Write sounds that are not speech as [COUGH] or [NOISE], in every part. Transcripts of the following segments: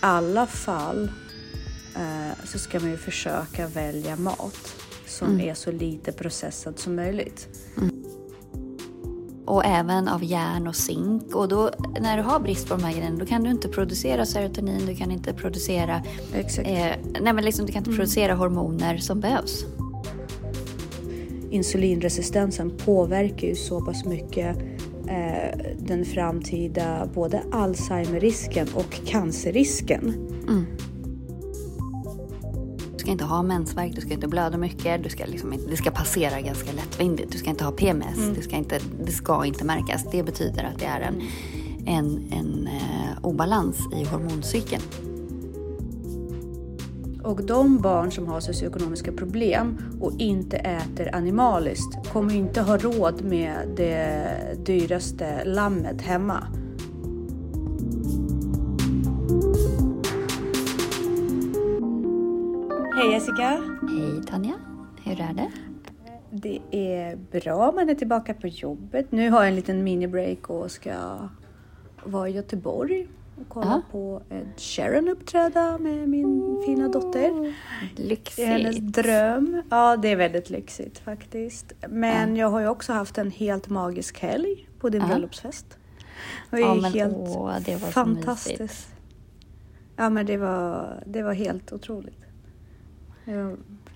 alla fall eh, så ska man ju försöka välja mat som Mm. är så lite processad som möjligt. Och även av järn och zink. Och då, när du har brist på de här grejerna då kan du inte producera serotonin, du kan inte producera, Exakt. eh, nej men liksom, du kan inte producera hormoner som behövs. Insulinresistensen påverkar ju så pass mycket den framtida både Alzheimerrisken och cancerrisken. Du ska inte ha mensvärk, du ska inte blöda mycket, du ska liksom det ska passera ganska lättvindigt. Du ska inte ha PMS, det, ska inte, det ska inte märkas. Det betyder att det är en, en, en eh, obalans i hormoncykeln. Och de barn som har socioekonomiska problem och inte äter animaliskt kommer inte ha råd med det dyraste lammet hemma. Hej Jessica! Hej Tanja, hur är det? Det är bra, man är tillbaka på jobbet. Nu har jag en liten mini-break och ska vara i Göteborg och kolla Ja. på Ed Sheeran uppträda med min fina dotter. Det är hennes Lyxigt. dröm. Ja, det är väldigt lyxigt faktiskt. Men jag har ju också haft en helt magisk helg på din Ja. bröllopsfest. Det var Ja, men helt åh, det var fantastiskt. mysigt. Ja, men det var, det var helt otroligt.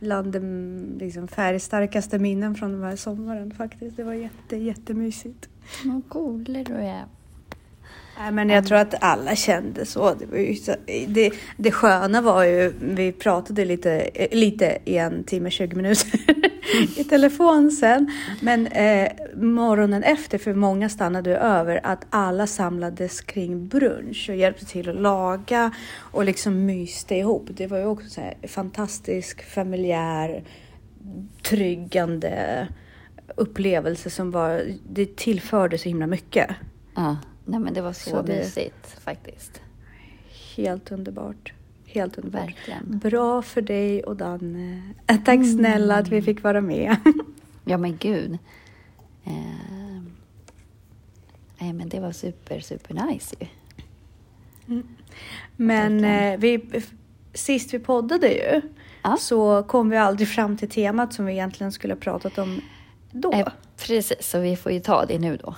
Bland de liksom, färgstarkaste minnen från den här sommaren faktiskt. Det var jätte, jättemysigt. Vad gullig du är. Nej, men jag tror att alla kände så. Det, var ju så det, det sköna var ju, vi pratade lite, eh, lite i en timme 20 minuter [LAUGHS] i telefon sen. Men eh, morgonen efter, för många stannade över, att alla samlades kring brunch och hjälpte till att laga och liksom myste ihop. Det var ju också så här fantastisk, familjär, tryggande upplevelse som var, det tillförde så himla mycket. Ja, nej men det var så, Så det- mysigt faktiskt. Helt underbart. Helt underbart. Verkligen. Bra för dig och Danne. Eh, Tack snälla att vi fick vara med. [LAUGHS] Ja men gud. Eh, nej men det var super, super nice ju. Men Verkligen. eh, vi, sist vi poddade ju Ja. så kom vi aldrig fram till temat som vi egentligen skulle ha pratat om då. Eh, precis, så vi får ju ta det nu då.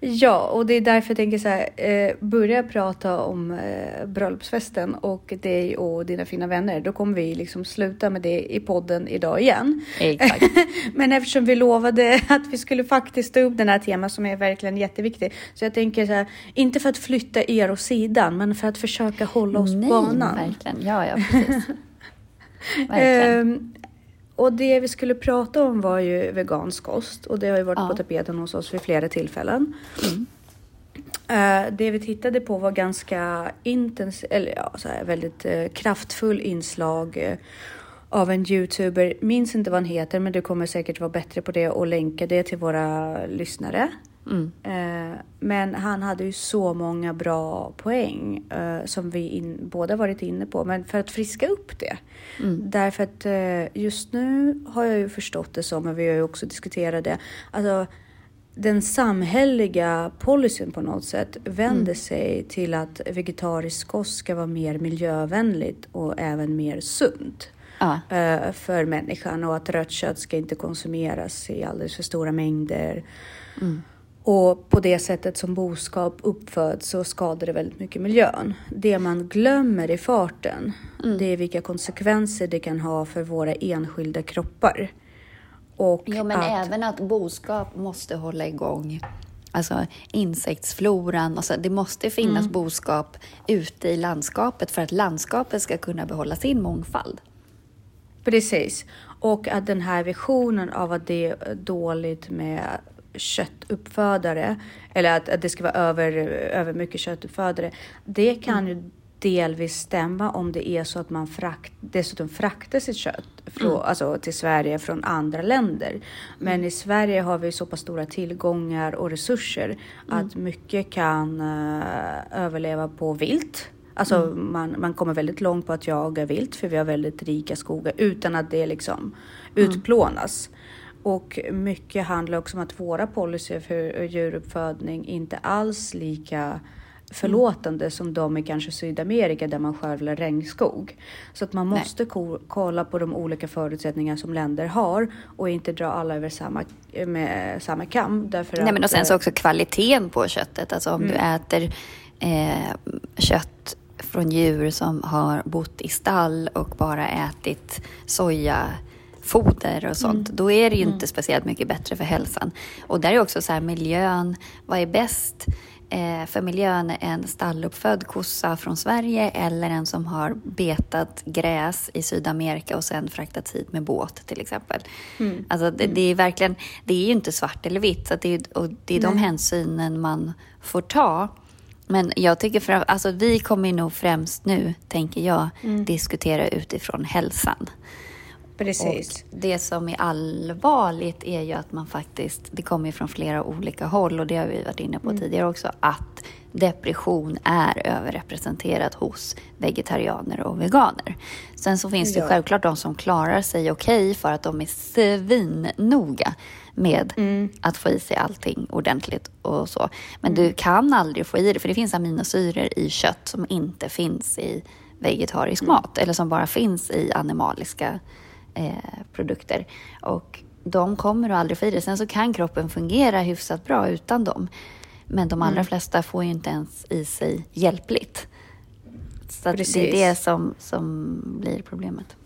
Ja, och det är därför jag tänker så här, eh, börja prata om eh, bröllopsfesten och dig och dina fina vänner. Då kommer vi liksom sluta med det i podden idag igen. Exakt. [LAUGHS] Men eftersom vi lovade att vi skulle faktiskt ta upp den här temat som är verkligen jätteviktig. Så jag tänker så här, inte för att flytta er åt sidan, men för att försöka hålla oss på Nej, banan. verkligen. Ja, ja, precis. [LAUGHS] verkligen. Ehm, och det vi skulle prata om var ju vegansk kost och det har ju varit Ja. på tapeten hos oss vid flera tillfällen. Mm. Eh, det vi tittade på var ganska intensivt, eller ja, så här, väldigt uh, kraftfull inslag eh, av en youtuber. Minns inte vad han heter, men du kommer säkert vara bättre på det och länka det till våra lyssnare. Mm. Eh, men han hade ju så många bra poäng eh, som vi in, båda varit inne på. Men för att friska upp det. Mm. Därför att eh, just nu har jag ju förstått det som, och vi har ju också diskuterat det, alltså den samhälleliga policyn på något sätt vänder sig till att vegetarisk kost ska vara mer miljövänligt och även mer sunt Ja, eh, för människan och att rött kött ska inte konsumeras i alldeles för stora mängder. mm. Och på det sättet som boskap uppföds så skadar det väldigt mycket miljön. Det man glömmer i farten, Mm. det är vilka konsekvenser det kan ha för våra enskilda kroppar. Och Jo, men att, även att boskap måste hålla igång alltså insektsfloran. Alltså, det måste finnas Mm. boskap ute i landskapet för att landskapet ska kunna behålla sin mångfald. Precis. Och att den här visionen av att det är dåligt med köttuppfödare eller att, att det ska vara över, över mycket köttuppfödare. Det kan ju delvis stämma om det är så att man frakt, dessutom fraktar sitt kött från, alltså till Sverige från andra länder. Men i Sverige har vi så pass stora tillgångar och resurser att mycket kan eh, överleva på vilt. Alltså man, man kommer väldigt långt på att jaga vilt för vi har väldigt rika skogar utan att det liksom utplånas. Och mycket handlar också om att våra policyer för djuruppfödning inte alls lika förlåtande mm. som de i kanske Sydamerika där man skövlar regnskog. Så att man måste ko- kolla på de olika förutsättningar som länder har och inte dra alla över samma, med samma kam. Därför Nej, att, men och sen så också kvaliteten på köttet. Alltså om mm. du äter eh, kött från djur som har bott i stall och bara ätit sojafoder och sånt, mm. då är det ju mm. inte speciellt mycket bättre för hälsan. Och där är också så här miljön, vad är bäst? eh, för miljön en stalluppfödd kossa från Sverige eller en som har betat gräs i Sydamerika och sen fraktats hit med båt till exempel. Mm. Alltså det, det, är verkligen, det är ju inte svart eller vitt så det är, och det är de hänsynen man får ta. Men jag tycker för alltså vi kommer nog främst nu, tänker jag, mm. diskutera utifrån hälsan. Precis. Och det som är allvarligt är ju att man faktiskt, det kommer från flera olika håll och det har vi varit inne på mm. tidigare också, att depression är överrepresenterat hos vegetarianer och veganer. Sen så finns det ja. självklart de som klarar sig okej okay för att de är svinnoga med mm. att få i sig allting ordentligt och så. Men mm. du kan aldrig få i det, för det finns aminosyror i kött som inte finns i vegetarisk mm. mat eller som bara finns i animaliska eh, produkter. Och de kommer du aldrig få i dig. Sen så kan kroppen fungera hyfsat bra utan dem. Men de allra mm. flesta får ju inte ens i sig hjälpligt. Så det är det som, som blir problemet.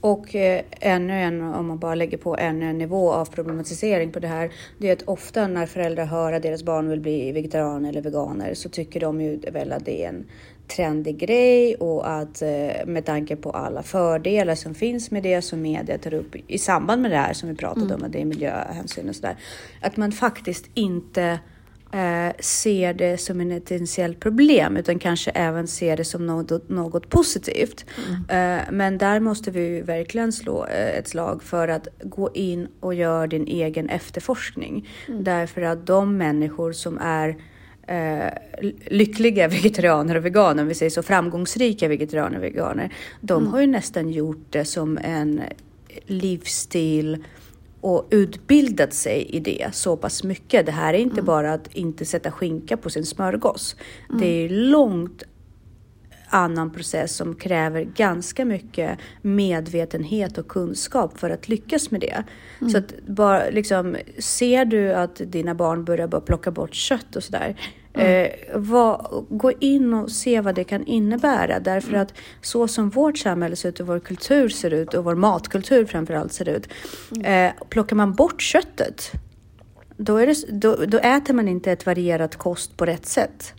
Och eh, ännu en, om man bara lägger på ännu en nivå av problematisering på det här, det är att ofta när föräldrar hör att deras barn vill bli vegetarianer eller veganer så tycker de ju väl att det är en trendig grej och att eh, med tanke på alla fördelar som finns med det som media tar upp i samband med det här som vi pratade mm. om, att det är miljöhänsyn och sådär, att man faktiskt inte eh, ser det som ett essentiellt problem utan kanske även ser det som något, något positivt. Mm. Eh, men där måste vi verkligen slå ett slag för att gå in och göra din egen efterforskning. Mm. Därför att de människor som är eh, lyckliga [LAUGHS] vegetarianer och veganer, om vi säger så, framgångsrika vegetarianer och veganer, de mm. har ju nästan gjort det som en livsstil och utbildat sig i det så pass mycket. Det här är inte mm. bara att inte sätta skinka på sin smörgås. Mm. Det är långt annan process som kräver ganska mycket medvetenhet och kunskap för att lyckas med det. Mm. Så att bara liksom, ser du att dina barn börjar bara plocka bort kött och sådär, Mm. Eh, vad, gå in och se vad det kan innebära. Därför mm. att så som vårt samhälle ser ut och vår kultur ser ut och vår matkultur framförallt ser ut. Mm. Eh, plockar man bort köttet, då, det, då, då äter man inte ett varierat kost på rätt sätt.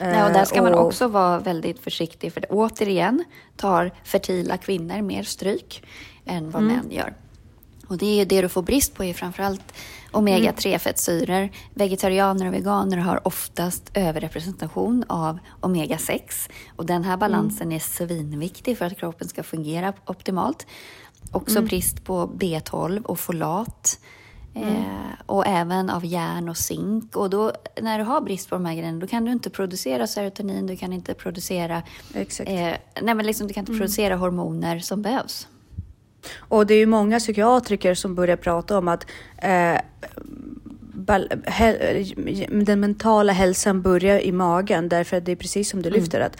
Nej, och där ska man också vara väldigt försiktig för det, återigen tar fertila kvinnor mer stryk än vad mm. män gör. Och det är ju det du får brist på är framförallt omega-3-fettsyror. Mm. Vegetarianer och veganer har oftast överrepresentation av omega-6 och den här balansen mm. är svinviktig för att kroppen ska fungera optimalt. Också mm. brist på B12 och folat. Mm. Eh, och även av järn och zink. Och då, när du har brist på de här grejerna, då kan du inte producera serotonin, du kan inte producera... Exakt. Eh, nej, men liksom, du kan inte mm. producera hormoner som behövs. Och det är ju många psykiatriker som börjar prata om att eh, den mentala hälsan börjar i magen därför att det är precis som du mm. lyfter att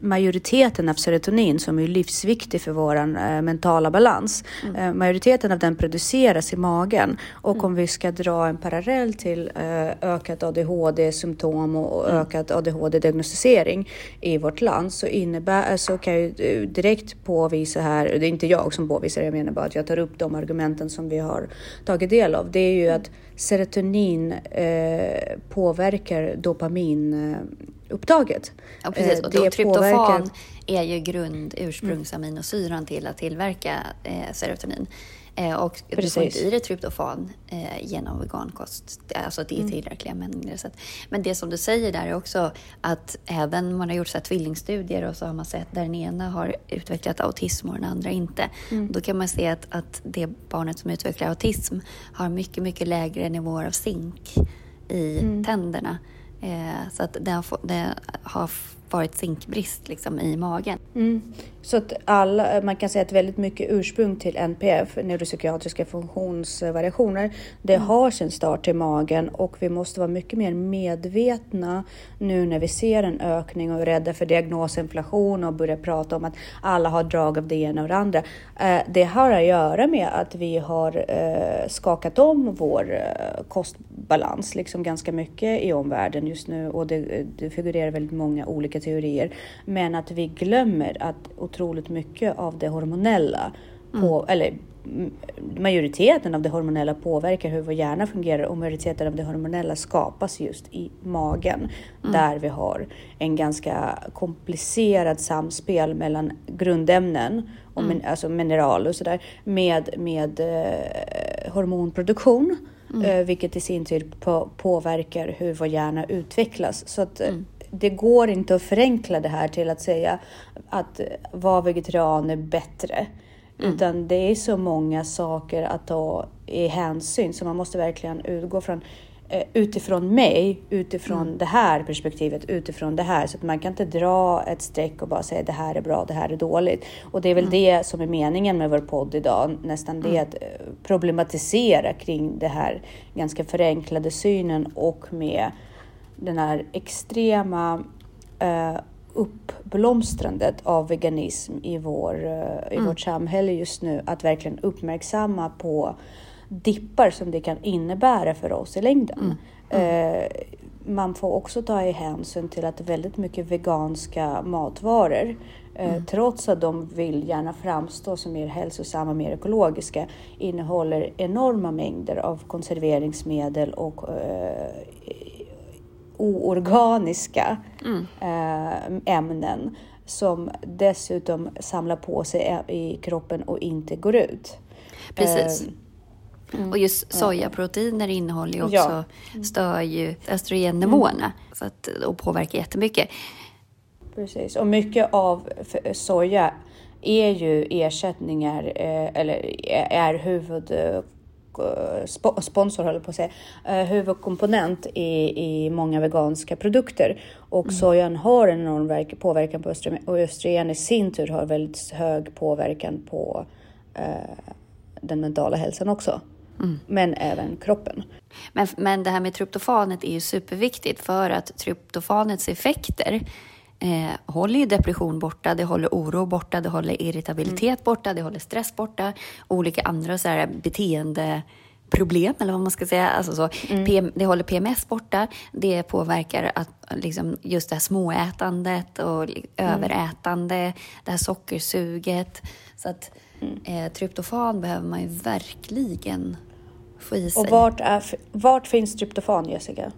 majoriteten av serotonin som är livsviktig för vår äh, mentala balans, mm. äh, majoriteten av den produceras i magen. Och mm. om vi ska dra en parallell till äh, ökat ADHD-symptom och mm. ökat ADHD-diagnostisering i vårt land så innebär, så kan jag direkt påvisa här, det är inte jag som påvisar jag menar bara att jag tar upp de argumenten som vi har tagit del av. Det är ju att serotonin påverkar dopaminupptaget. Ja, precis. Och det tryptofan är ju grund ursprungsaminosyran till att tillverka eh, serotonin. Eh, och Precis. du får inte i dig tryptofan eh, genom vegankost. Alltså det är mm. tillräckliga mm. mängder. Men det som du säger där är också att även man har gjort så tvillingstudier och så har man sett där den ena har utvecklat autism och den andra inte. Mm. Då kan man se att, att det barnet som utvecklar autism har mycket, mycket lägre nivåer av zink i mm. tänderna. Eh, så att det har, det har varit zinkbrist liksom, i magen. Mm. Så att alla, man kan säga att väldigt mycket ursprung till NPF, neuropsykiatriska funktionsvariationer, det mm. har sin start i magen och vi måste vara mycket mer medvetna nu när vi ser en ökning och är rädda för diagnosinflation och börjar prata om att alla har drag av det ena och det andra. Eh, det har att göra med att vi har eh, skakat om vår eh, kostbalans liksom ganska mycket i omvärlden just nu och det, det figurerar väldigt många olika teorier. Men att vi glömmer att otroligt mycket av det hormonella, på, mm. eller majoriteten av det hormonella påverkar hur vår hjärna fungerar och majoriteten av det hormonella skapas just i magen. Mm. Där vi har en ganska komplicerad samspel mellan grundämnen, och mm. min, alltså mineral och sådär, med, med eh, hormonproduktion. Mm. Eh, vilket i sin tur på, påverkar hur vår hjärna utvecklas. Så att, mm det går inte att förenkla det här till att säga att vara vegetarian är bättre. Mm. Utan det är så många saker att ta i hänsyn så man måste verkligen utgå från eh, utifrån mig, utifrån mm. det här perspektivet, utifrån det här. Så att man kan inte dra ett streck och bara säga det här är bra, det här är dåligt. Och det är väl mm. det som är meningen med vår podd idag, nästan det mm. att eh, problematisera kring det här ganska förenklade synen och med den här extrema eh, uppblomstrandet av veganism i, vår, eh, i mm. vårt samhälle just nu. Att verkligen uppmärksamma på dippar som det kan innebära för oss i längden. Mm. Mm. Eh, man får också ta i hänsyn till att väldigt mycket veganska matvaror eh, Mm. Trots att de vill gärna framstå som mer hälsosamma, mer ekologiska, innehåller enorma mängder av konserveringsmedel och eh, oorganiska mm. eh, ämnen som dessutom samlar på sig i kroppen och inte går ut. Precis. Eh, Mm. Och just sojaproteiner innehåller ju också, ja. Mm. stör ju östrogennivåerna mm. så att, och påverkar jättemycket. Precis, och mycket av soja är ju ersättningar eh, eller är huvud Eh, sponsor, håller på att säga, eh, huvudkomponent i, i många veganska produkter. Och mm. sojan har en enorm påverkan på östrogen och östrogen i sin tur har väldigt hög påverkan på eh, den mentala hälsan också. Mm. Men även kroppen. Men, men det här med tryptofanet är ju superviktigt för att tryptofanets effekter eh, håller ju depression borta, det håller oro borta, det håller irritabilitet mm. borta, det håller stress borta, olika andra så här beteendeproblem eller vad man ska säga. Alltså så, mm. PM, det håller PMS borta, det påverkar att, liksom, just det här småätandet och mm. överätande, det här sockersuget. Så att mm. eh, tryptofan behöver man ju verkligen få i sig. Och vart, är, vart finns tryptofan, Jessica?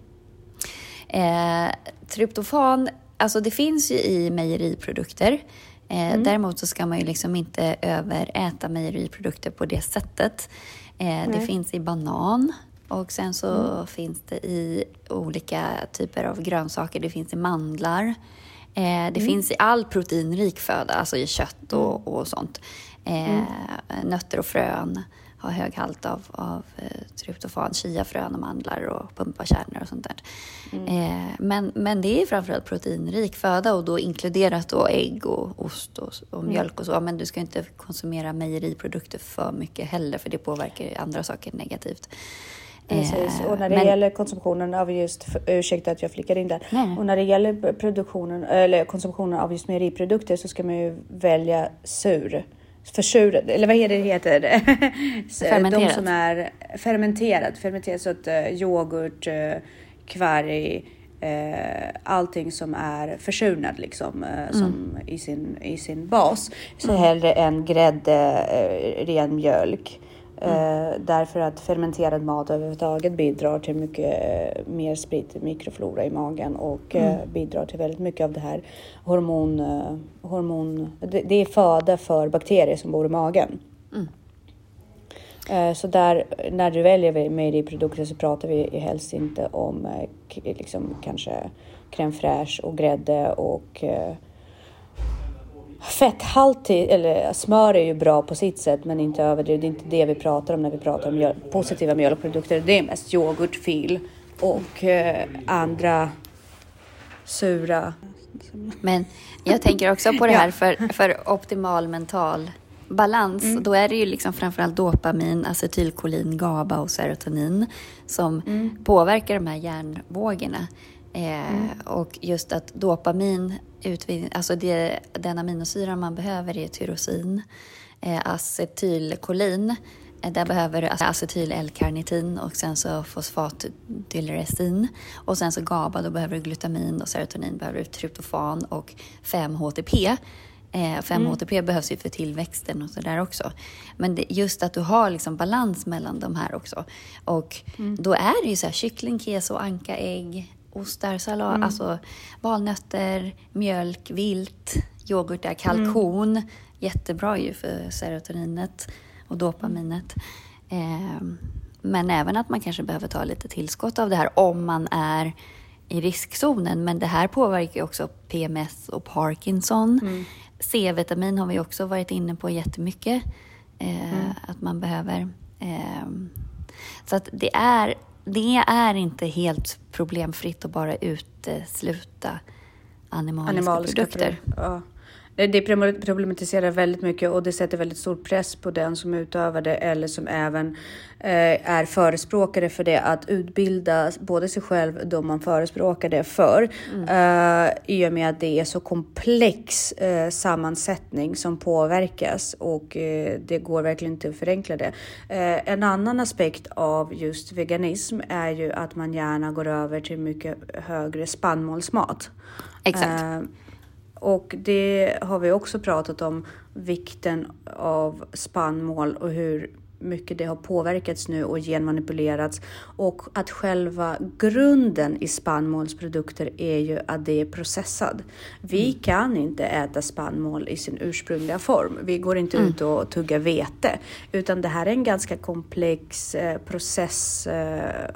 Eh, tryptofan Alltså det finns ju i mejeriprodukter. Eh, mm. Däremot så ska man ju liksom inte överäta mejeriprodukter på det sättet. Eh, det finns i banan och sen så mm. finns det i olika typer av grönsaker. Det finns i mandlar. Eh, det mm. finns i all proteinrik föda, alltså i kött och, mm. och sånt. Eh, mm. nötter och frön har hög halt av, av eh, tryptofan, chiafrön och mandlar och pumpakärnor och sånt där. Mm. Eh, men, men det är framförallt proteinrik föda och då inkluderat då ägg och ost och, och mm. mjölk och så. Men du ska inte konsumera mejeriprodukter för mycket heller för det påverkar andra saker negativt. Precis, och när det men... gäller konsumtionen av just, ursäkta att jag flickar in där, Nej. och när det gäller produktionen, eller konsumtionen av just mejeriprodukter så ska man ju välja sur försurad, eller vad är det heter? [LAUGHS] Fermenterat. De som är fermenterat, fermenterat så att uh, yoghurt, uh, kvarg, uh, allting som är försurnad liksom, uh, mm. som i sin, i sin bas. Så mm. hellre än grädde, ren mjölk. Mm. därför att fermenterad mat överhuvudtaget bidrar till mycket eh, mer spridd mikroflora i magen och eh, mm. bidrar till väldigt mycket av det här hormon... hormon det, det är föda för bakterier som bor i magen. Mm. Så där, när du väljer mejeriprodukter så pratar vi helst inte om liksom, kanske crème fraîche och grädde och fetthaltig, eller smör är ju bra på sitt sätt men inte överdrivet. Det är inte det vi pratar om när vi pratar om mjöl, positiva mjölkprodukter. Det är mest yoghurt, fil och eh, andra sura Men jag tänker också på det [LAUGHS] här för, för optimal mental balans. Mm. Då är det ju liksom framförallt dopamin, acetylkolin, GABA och serotonin som mm. påverkar de här hjärnvågorna. Eh, mm. Och just att dopamin, utvinning, alltså det, den aminosyra man behöver är tyrosin. Eh, acetylkolin, eh, där behöver du acetyl L-karnitin och sen så fosfatdyleresin. Och sen så GABA, då behöver du glutamin och serotonin behöver du tryptofan och 5-HTP. 5-HTP mm. behövs ju för tillväxten och sådär också. Men det, just att du har liksom balans mellan de här också. Och mm. då är det ju så här kyckling, keso, anka, ägg, ostar, sallad, mm. alltså valnötter, mjölk, vilt, yoghurt, är kalkon. Mm. Jättebra ju för serotoninet och dopaminet. Eh, men även att man kanske behöver ta lite tillskott av det här om man är i riskzonen. Men det här påverkar också PMS och Parkinson. Mm. C-vitamin har vi också varit inne på jättemycket. Eh, mm. Att man behöver. Eh, så att det är det är inte helt problemfritt att bara utesluta animaliska, animaliska produkter. Ja. Det problematiserar väldigt mycket och det sätter väldigt stor press på den som utövar det eller som även eh, är förespråkare för det att utbilda både sig själv de man förespråkar det för. Mm. Eh, I och med att det är så komplex eh, sammansättning som påverkas och eh, det går verkligen inte att förenkla det. Eh, en annan aspekt av just veganism är ju att man gärna går över till mycket högre spannmålsmat. Exakt. Och det har vi också pratat om, vikten av spannmål och hur mycket det har påverkats nu och genmanipulerats och att själva grunden i spannmålsprodukter är ju att det är processad. Vi mm. kan inte äta spannmål i sin ursprungliga form. Vi går inte mm. ut och tuggar vete, utan det här är en ganska komplex eh, process eh,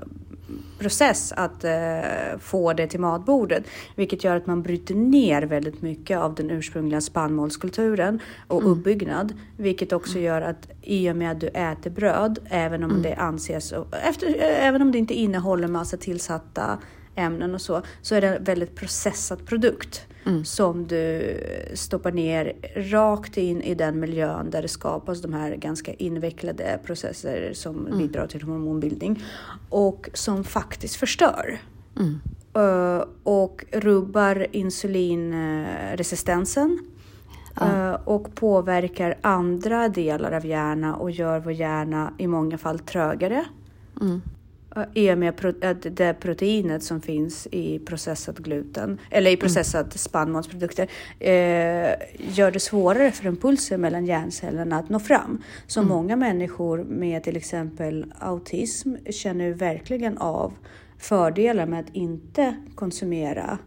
process att eh, få det till matbordet, vilket gör att man bryter ner väldigt mycket av den ursprungliga spannmålskulturen och mm. uppbyggnad, vilket också gör att i och med att du äter bröd, även om mm. det anses, efter, även om det inte innehåller massa tillsatta ämnen och så, så är det en väldigt processad produkt mm. som du stoppar ner rakt in i den miljön där det skapas de här ganska invecklade processer som mm. bidrar till hormonbildning och som faktiskt förstör. Mm. Uh, och rubbar insulinresistensen uh, och påverkar andra delar av hjärnan och gör vår hjärna i många fall trögare. I och med att det proteinet som finns i processad gluten eller i processad mm. spannmålsprodukter eh, gör det svårare för impulser mellan hjärncellerna att nå fram. Så mm. många människor med till exempel autism känner verkligen av fördelar med att inte konsumera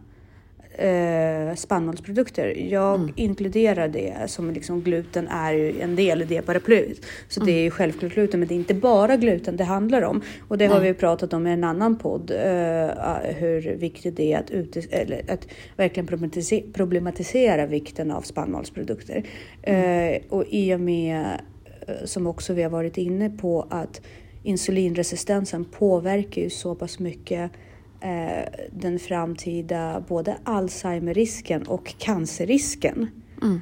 eh, spannmålsprodukter. Jag mm. inkluderar det som liksom gluten är ju en del i det paraplyet. Så mm. det är ju självklart gluten, men det är inte bara gluten det handlar om. Och det Nej. har vi pratat om i en annan podd, eh, hur viktigt det är att, ute, eller, att verkligen problematisera, problematisera vikten av spannmålsprodukter. Mm. Eh, och i och med, eh, som också vi har varit inne på, att insulinresistensen påverkar ju så pass mycket den framtida både Alzheimerrisken och cancerrisken. Mm.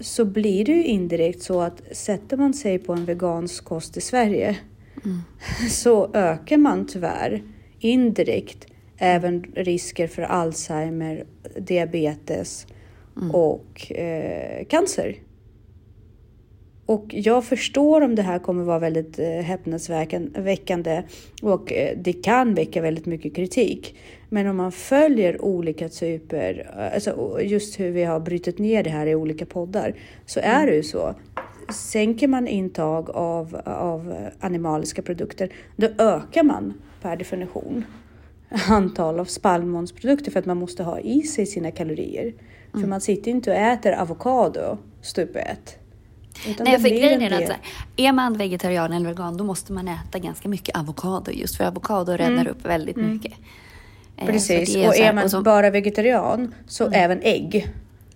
Så blir det ju indirekt så att sätter man sig på en vegansk kost i Sverige mm. [LAUGHS] så ökar man tyvärr indirekt även risker för Alzheimer, diabetes mm. och eh, cancer. Och jag förstår om det här kommer vara väldigt eh, häpnadsväckande och eh, det kan väcka väldigt mycket kritik. Men om man följer olika typer, alltså just hur vi har brutit ner det här i olika poddar, så är mm. det ju så. Sänker man intag av, av animaliska produkter, då ökar man per definition antal av spannmålsprodukter för att man måste ha i sig sina kalorier. Mm. För man sitter inte och äter avokado stup ett. Utan Nej, för grejen är att så här, är man vegetarian eller vegan då måste man äta ganska mycket avokado just för avokado räddar mm. upp väldigt mm. mycket. Eh, Precis, är och är man och så, bara vegetarian så mm. även ägg.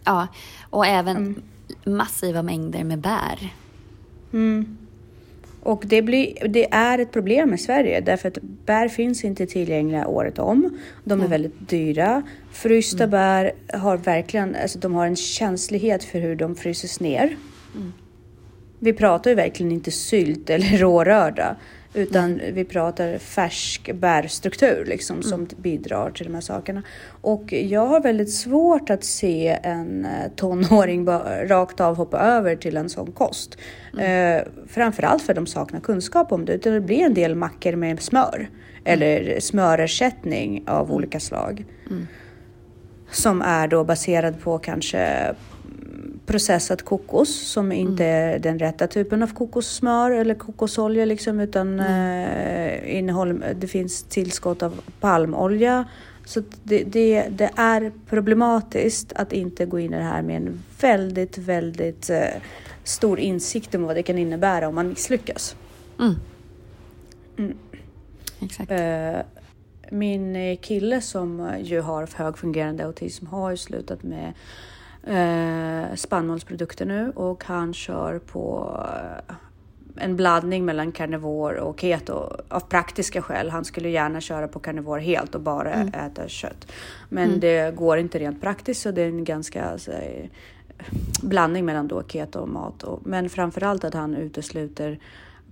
Ja, och även mm. massiva mängder med bär. Mm. Och det, blir, det är ett problem i Sverige därför att bär finns inte tillgängliga året om. De är Nej. väldigt dyra. Frysta bär har verkligen, alltså de har en känslighet för hur de fryses ner. Vi pratar ju verkligen inte sylt [LAUGHS] eller rårörda. Utan vi pratar färsk bärstruktur liksom, som bidrar till de här sakerna. Och jag har väldigt svårt att se en eh, tonåring rakt av hoppa över till en sån kost. Eh, framförallt för de saknar kunskap om det. Utan det blir en del mackor med smör. Eller smörersättning av olika slag. Som är då baserad på kanske processad kokos som inte är den rätta typen av kokossmör eller kokosolja liksom utan eh, innehåller, det finns tillskott av palmolja. Så det, det, det är problematiskt att inte gå in i det här med en väldigt, väldigt eh, stor insikt om vad det kan innebära om man misslyckas. Mm. Mm. Exakt. Eh, min kille som ju har högfungerande autism har ju slutat med eh, spannmålsprodukter nu och han kör på eh, en blandning mellan karnivor och keto av praktiska skäl. Han skulle gärna köra på karnivor helt och bara äta kött. Men det går inte rent praktiskt så det är en ganska alltså, eh, blandning mellan då keto och mat. Och, men framförallt att han utesluter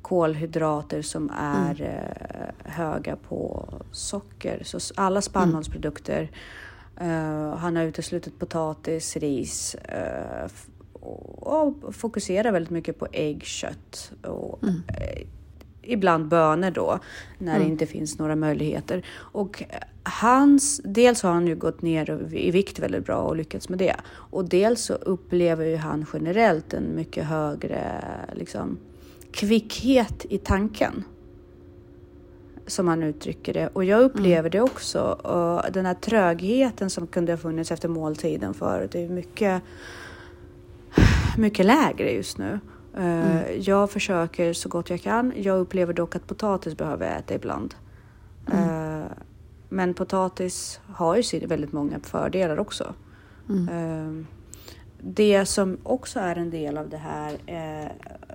kolhydrater som är eh, höga på socker. Så alla spannmålsprodukter. Eh, han har uteslutit potatis, ris f- och, fokuserar väldigt mycket på ägg, kött och eh, ibland bönor då när det inte finns några möjligheter. Och hans, dels har han ju gått ner i vikt väldigt bra och lyckats med det. Och dels så upplever ju han generellt en mycket högre liksom, kvickhet i tanken. Som han uttrycker det. Och jag upplever det också. Och den här trögheten som kunde ha funnits efter måltiden förut. Det är mycket, mycket lägre just nu. Eh, Jag försöker så gott jag kan. Jag upplever dock att potatis behöver jag äta ibland. Eh, Men potatis har ju väldigt många fördelar också. Eh, Det som också är en del av det här,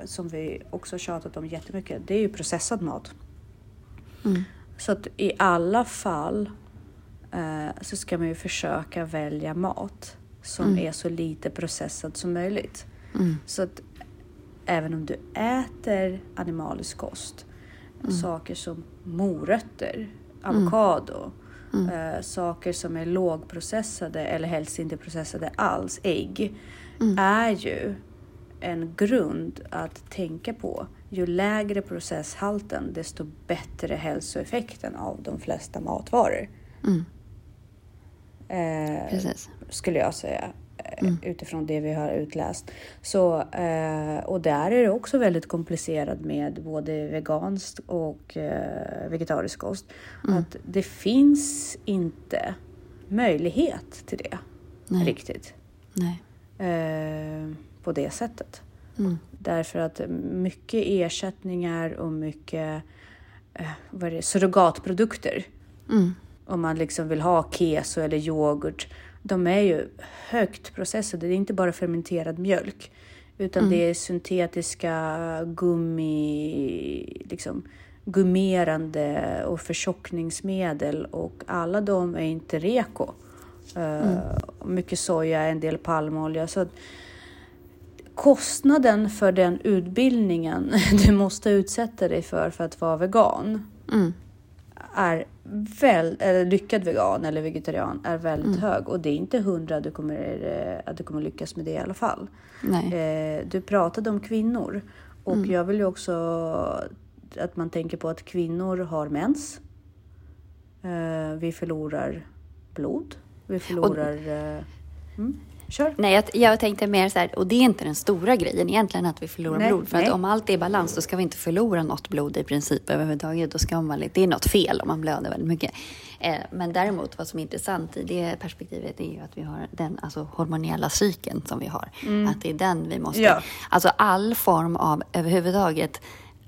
som vi också tjatat om jättemycket, det är ju processad mat. Mm. Så att i alla fall eh, så ska man ju försöka välja mat som är så lite processad som möjligt. Mm. Så att även om du äter animalisk kost, saker som morötter, avokado, eh, saker som är lågprocessade eller helst inte processade alls, ägg, är ju en grund att tänka på. Ju lägre processhalten, desto bättre hälsoeffekten av de flesta matvaror. Mm. Eh, Precis. skulle jag säga. eh, Utifrån det vi har utläst. Så, eh, och där är det också väldigt komplicerat med både veganskt och eh, vegetarisk kost. Att det finns inte möjlighet till det Nej. riktigt. Nej. På det sättet. Mm. Därför att mycket ersättningar och mycket eh, vad är det, surrogatprodukter Mm. om man liksom vill ha keso eller yoghurt. De är ju högt processade. Det är inte bara fermenterad mjölk. Utan det är syntetiska gummi, liksom gummerande och förtjockningsmedel och alla de är inte reko. Eh, mycket soja, en del palmolja. Så kostnaden för den utbildningen [LAUGHS] du måste utsätta dig för för att vara vegan Mm. är väl, eller lyckad vegan eller vegetarian är väldigt hög och det är inte hundra du kommer, eh, att du kommer lyckas med det i alla fall. Nej. Eh, Du pratade om kvinnor och jag vill ju också att man tänker på att kvinnor har mens. Eh, Vi förlorar blod. Vi förlorar... eh, Mm, kör. Nej, jag, jag tänkte mer så här, och det är inte den stora grejen egentligen att vi förlorar Nej, blod. För nej. att om allt är i balans då ska vi inte förlora något blod i princip överhuvudtaget. Då ska man, det är något fel om man blöder väldigt mycket. Eh, men däremot vad som är intressant i det perspektivet är ju att vi har den alltså, hormoniella cykeln som vi har. Att det är den vi måste... Ja. Alltså all form av överhuvudtaget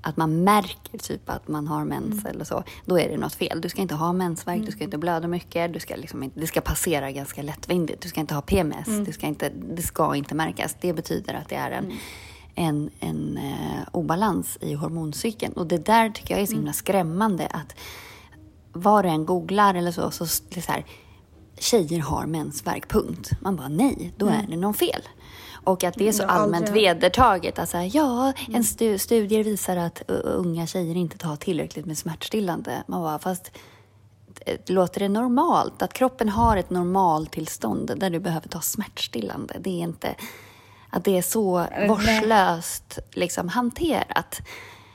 att man märker typ att man har mens eller så, då är det något fel. Du ska inte ha mensvärk, du ska inte blöda mycket, du ska liksom inte, det ska passera ganska lättvindigt. Du ska inte ha PMS, det, ska inte, det ska inte märkas. Det betyder att det är en, en, en eh, obalans i hormoncykeln. Och det där tycker jag är så himla skrämmande att var du än googlar eller så, så, är så här, tjejer har mensvärk, punkt. Man bara nej, då är det någon fel. Och att det är så allmänt vedertaget. Alltså, ja, en stu studier visar att unga tjejer inte tar tillräckligt med smärtstillande. Man bara, fast låter det normalt? Att kroppen har ett normaltillstånd där du behöver ta smärtstillande. Det är inte att det är så vårdslöst liksom, hanterat.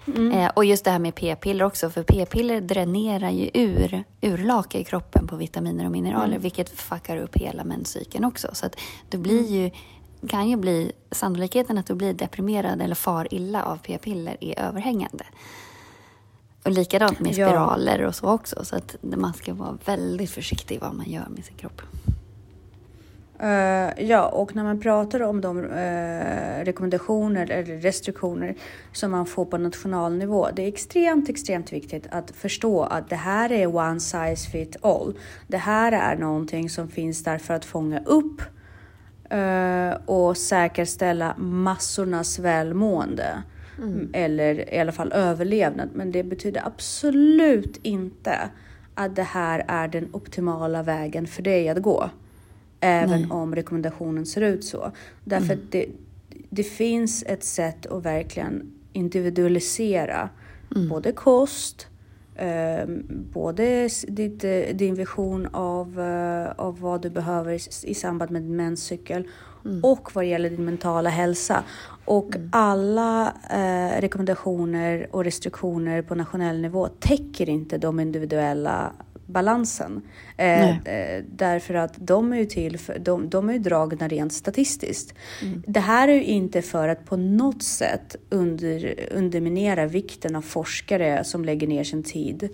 Mm. Eh, och just det här med p-piller också, för p-piller dränerar ju ur urlaka i kroppen på vitaminer och mineraler, mm. vilket fuckar upp hela menscykeln också. Så att du blir mm. ju, kan ju bli, sannolikheten att du blir deprimerad eller far illa av p-piller är överhängande. Och likadant med spiraler ja. och så också. Så att man ska vara väldigt försiktig vad man gör med sin kropp. Uh, ja, och när man pratar om de uh, rekommendationer eller restriktioner som man får på nationalnivå. Det är extremt, extremt viktigt att förstå att det här är one size fit all. Det här är någonting som finns där för att fånga upp och säkerställa massornas välmående. Mm. Eller i alla fall överlevnad. Men det betyder absolut inte att det här är den optimala vägen för dig att gå. Även Nej. om rekommendationen ser ut så. Därför mm. att det, det finns ett sätt att verkligen individualisera mm. både kost, eh, både ditt, din vision av, uh, av vad du behöver i, i samband med din menscykel mm. och vad gäller din mentala hälsa. Och mm. alla eh, rekommendationer och restriktioner på nationell nivå täcker inte de individuella balansen. Eh, eh, därför att de är ju till för, de, de är ju dragna rent statistiskt. Mm. Det här är ju inte för att på något sätt under, underminera vikten av forskare som lägger ner sin tid.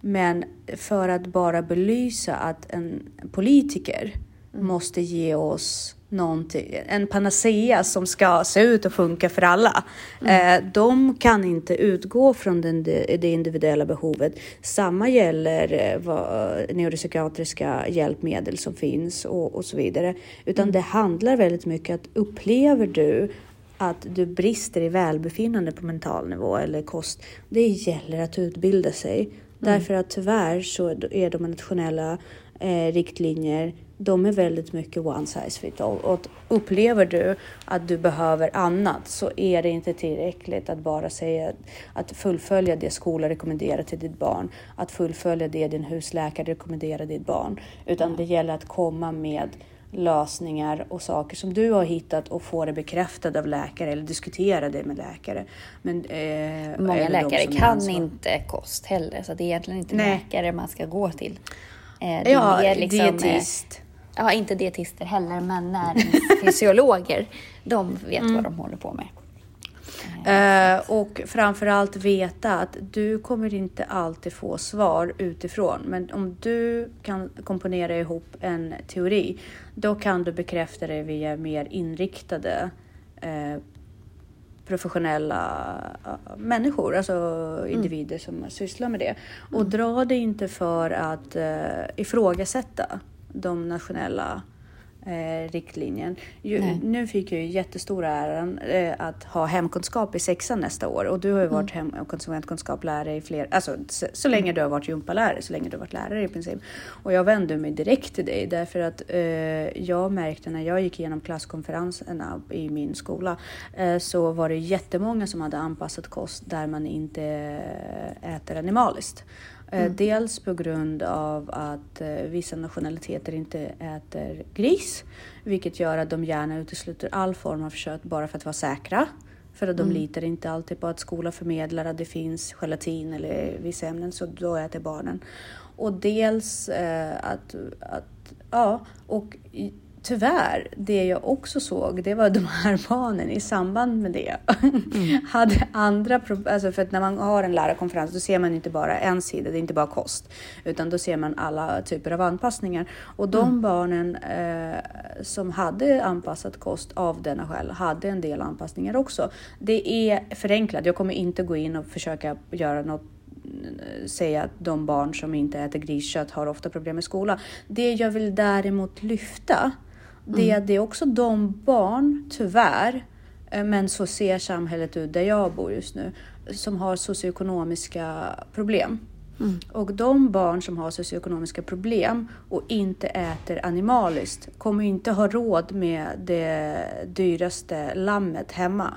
Men för att bara belysa att en politiker mm. måste ge oss någonting, en panacea som ska se ut och funka för alla. Mm. Eh, de kan inte utgå från den, det individuella behovet. Samma gäller eh, vad, neuropsykiatriska hjälpmedel som finns och, och så vidare. Utan mm. det handlar väldigt mycket att upplever du att du brister i välbefinnande på mental nivå eller kost. Det gäller att utbilda sig. Mm. Därför att tyvärr så är de nationella eh, riktlinjer de är väldigt mycket one size fit all. Och upplever du att du behöver annat så är det inte tillräckligt att bara säga att fullfölja det skolan rekommenderar till ditt barn, att fullfölja det din husläkare rekommenderar ditt barn, utan det gäller att komma med lösningar och saker som du har hittat och få det bekräftat av läkare eller diskutera det med läkare. Men, eh, Många läkare kan inte kost heller, så det är egentligen inte Nej. läkare man ska gå till. Eh, ja, liksom, eh, dietist ja, inte dietister heller, men näringsfysiologer. [LAUGHS] de vet mm. vad de håller på med. Uh, och framförallt veta att du kommer inte alltid få svar utifrån. Men om du kan komponera ihop en teori, då kan du bekräfta det via mer inriktade uh, professionella uh, människor, alltså mm. individer som sysslar med det. Och mm. dra det inte för att ifrågasätta de nationella eh, riktlinjen. Ju, nu fick jag ju jättestora äran eh, att ha hemkunskap i sexan nästa år och du har ju varit hem och konsumentkunskap lärare i fler, alltså så, så länge mm. du har varit gympalärare, så länge du har varit lärare i princip. Och jag vände mig direkt till dig därför att eh, jag märkte när jag gick igenom klasskonferenserna i min skola eh, så var det jättemånga som hade anpassat kost där man inte äter animaliskt. Eh, mm. Dels på grund av att eh, vissa nationaliteter inte äter gris, vilket gör att de gärna utesluter all form av kött bara för att vara säkra. För att de mm. litar inte alltid på att skolan förmedlar att det finns gelatin eller vissa ämnen, så då äter barnen. Och dels eh, att, att, ja, och tyvärr, det jag också såg, det var [LAUGHS] de här barnen i samband med det. Mm. [LAUGHS] hade andra. Alltså för att när man har en lärarkonferens då ser man inte bara en sida, det är inte bara kost. Utan då ser man alla typer av anpassningar. Och de mm. barnen eh, som hade anpassat kost av denna skäl hade en del anpassningar också. Det är förenklat, jag kommer inte gå in och försöka göra något säga att de barn som inte äter griskött har ofta problem med skolan. Det jag vill däremot lyfta det, mm. det är också de barn, tyvärr, Eh, Men så ser samhället ut där jag bor just nu, som har socioekonomiska problem. Och de barn som har socioekonomiska problem och inte äter animaliskt kommer inte ha råd med det dyraste lammet hemma.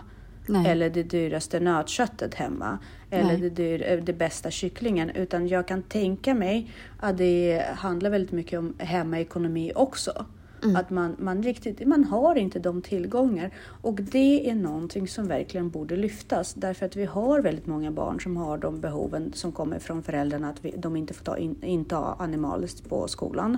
Nej. Eller det dyraste nötköttet hemma. Eller Nej. det, dyr, eh, det bästa kycklingen. Utan jag kan tänka mig att det handlar väldigt mycket om hemmaekonomi också. Att man, man, riktigt, man har inte de tillgångar. Och det är någonting som verkligen borde lyftas. Därför att vi har väldigt många barn som har de behoven som kommer från föräldrarna. Att vi, de inte får ta in, inta animaliskt på skolan.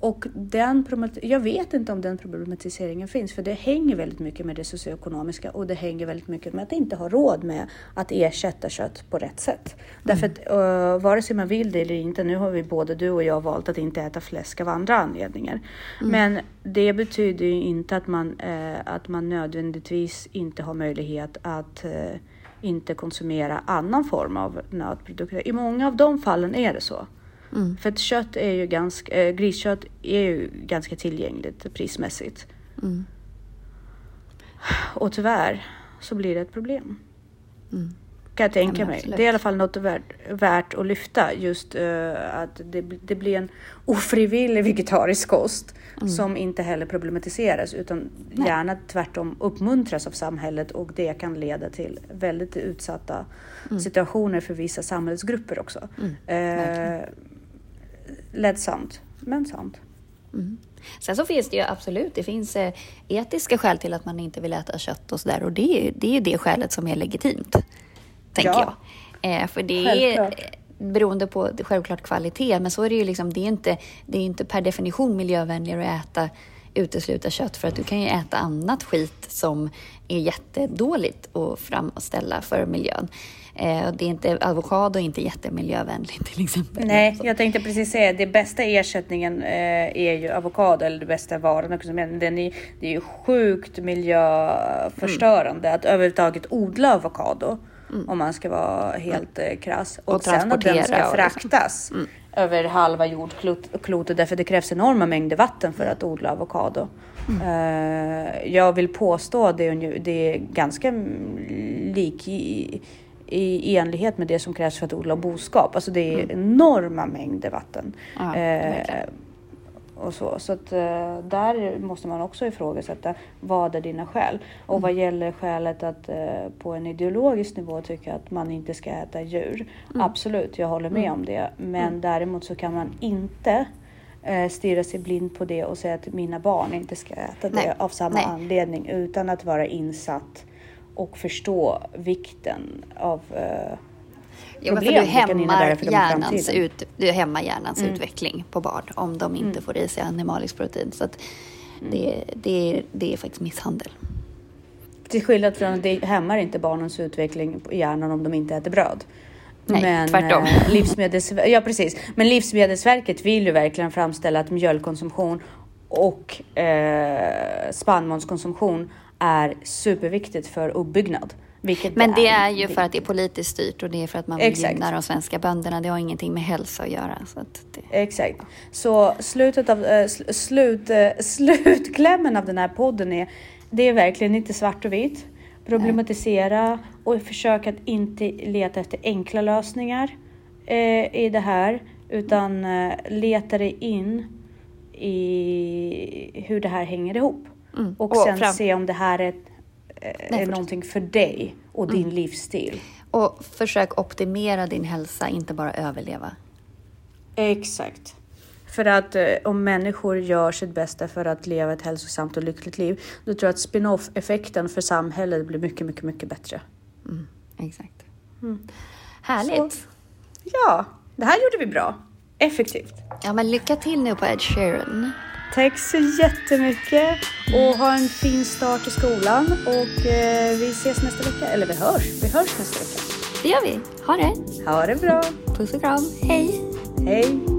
Och den jag vet inte om den problematiseringen finns, för det hänger väldigt mycket med det socioekonomiska och det hänger väldigt mycket med att inte ha råd med att ersätta kött på rätt sätt. Därför att uh, vare sig man vill det eller inte, nu har vi både du och jag valt att inte äta fläsk av andra anledningar. Men det betyder ju inte att man, eh, att man nödvändigtvis inte har möjlighet att eh, inte konsumera annan form av nötprodukter. I många av de fallen är det så. För att kött är ju ganska, eh, griskött är ju ganska tillgängligt prismässigt. Och tyvärr så blir det ett problem. Kan jag tänka men mig. absolut. Det är i alla fall något värt, värt att lyfta. Just eh, att det, det blir en ofrivillig vegetarisk kost. Som inte heller problematiseras utan Nej. gärna tvärtom uppmuntras av samhället och det kan leda till väldigt utsatta situationer för vissa samhällsgrupper också. Eh, ledsamt, men sant. Sen så finns det ju absolut, det finns eh, etiska skäl till att man inte vill äta kött och sådär. Och det är det, är ju det skälet som är legitimt, tänker Ja. jag. Eh, för det är Självklart. eh, beroende på självklart kvalitet, men så är det ju liksom, det är inte, det är inte per definition miljövänligare att äta utesluta kött för att du kan ju äta annat skit som är jättedåligt att framställa för miljön. Eh, och det är inte, avokado är inte jättemiljövänligt till exempel. Nej, jag tänkte precis säga det bästa ersättningen eh, är ju avokado eller det bästa varan också. Men den är, det är ju sjukt miljöförstörande att överhuvudtaget odla avokado. Om man ska vara helt eh, krass. Och, Och sen att den ska liksom. fraktas över halva jordklotet därför det krävs enorma mängder vatten för att odla avokado. Eh, jag vill påstå att det är, det är ganska mm, lik i, enlighet med det som krävs för att odla boskap. Alltså det är enorma mängder vatten. Ja, Eh, och så så att, eh, där måste man också ifrågasätta vad är dina skäl? Och vad gäller skälet att eh, på en ideologisk nivå tycka att man inte ska äta djur. Absolut, jag håller med om det. Men däremot så kan man inte eh, stirra sig blind på det och säga att mina barn inte ska äta det Nej, av samma nej. anledning utan att vara insatt och förstå vikten av eh, Jo, men för problem du hämmar hjärnans, ut, du hämmar hjärnans utveckling på barn om de inte får i sig animaliskt protein. Så att det, det, är, det är faktiskt misshandel. Till skillnad från att det hämmar inte barnens utveckling i hjärnan om de inte äter bröd. Nej, Men, tvärtom. eh, livsmedels, [LAUGHS] ja, precis. Men Livsmedelsverket vill ju verkligen framställa att mjölkkonsumtion och eh, spannmålskonsumtion är superviktigt för uppbyggnad. Men det är ju för att det är politiskt styrt och det är för att man vill Exakt. gynna de svenska bönderna. Det har ingenting med hälsa att göra. Så att det, Exakt. Så slutet av, sl- slut, eh, [LAUGHS] slutklämmen av den här podden är, det är verkligen inte svart och vitt. Problematisera och försök att inte leta efter enkla lösningar eh, i det här, utan leta dig in i hur det här hänger ihop. Mm. Och Och sen fram- se om det här är, eh, är fortsätt. någonting för dig och din Mm. livsstil. Och försök optimera din hälsa, inte bara överleva. Exakt. För att eh, om människor gör sitt bästa för att leva ett hälsosamt och lyckligt liv, då tror jag att spin-off-effekten för samhället blir mycket, mycket, mycket bättre. Exakt. Härligt. Ja, det här gjorde vi bra. Effektivt. Ja, men lycka till nu på Ed Sheeran. Tack så jättemycket och ha en fin start i skolan och eh, vi ses nästa vecka. Eller vi hörs. Vi hörs nästa vecka. Det gör vi. Ha det. Ha det bra. Puss och kram. Hej. Hej.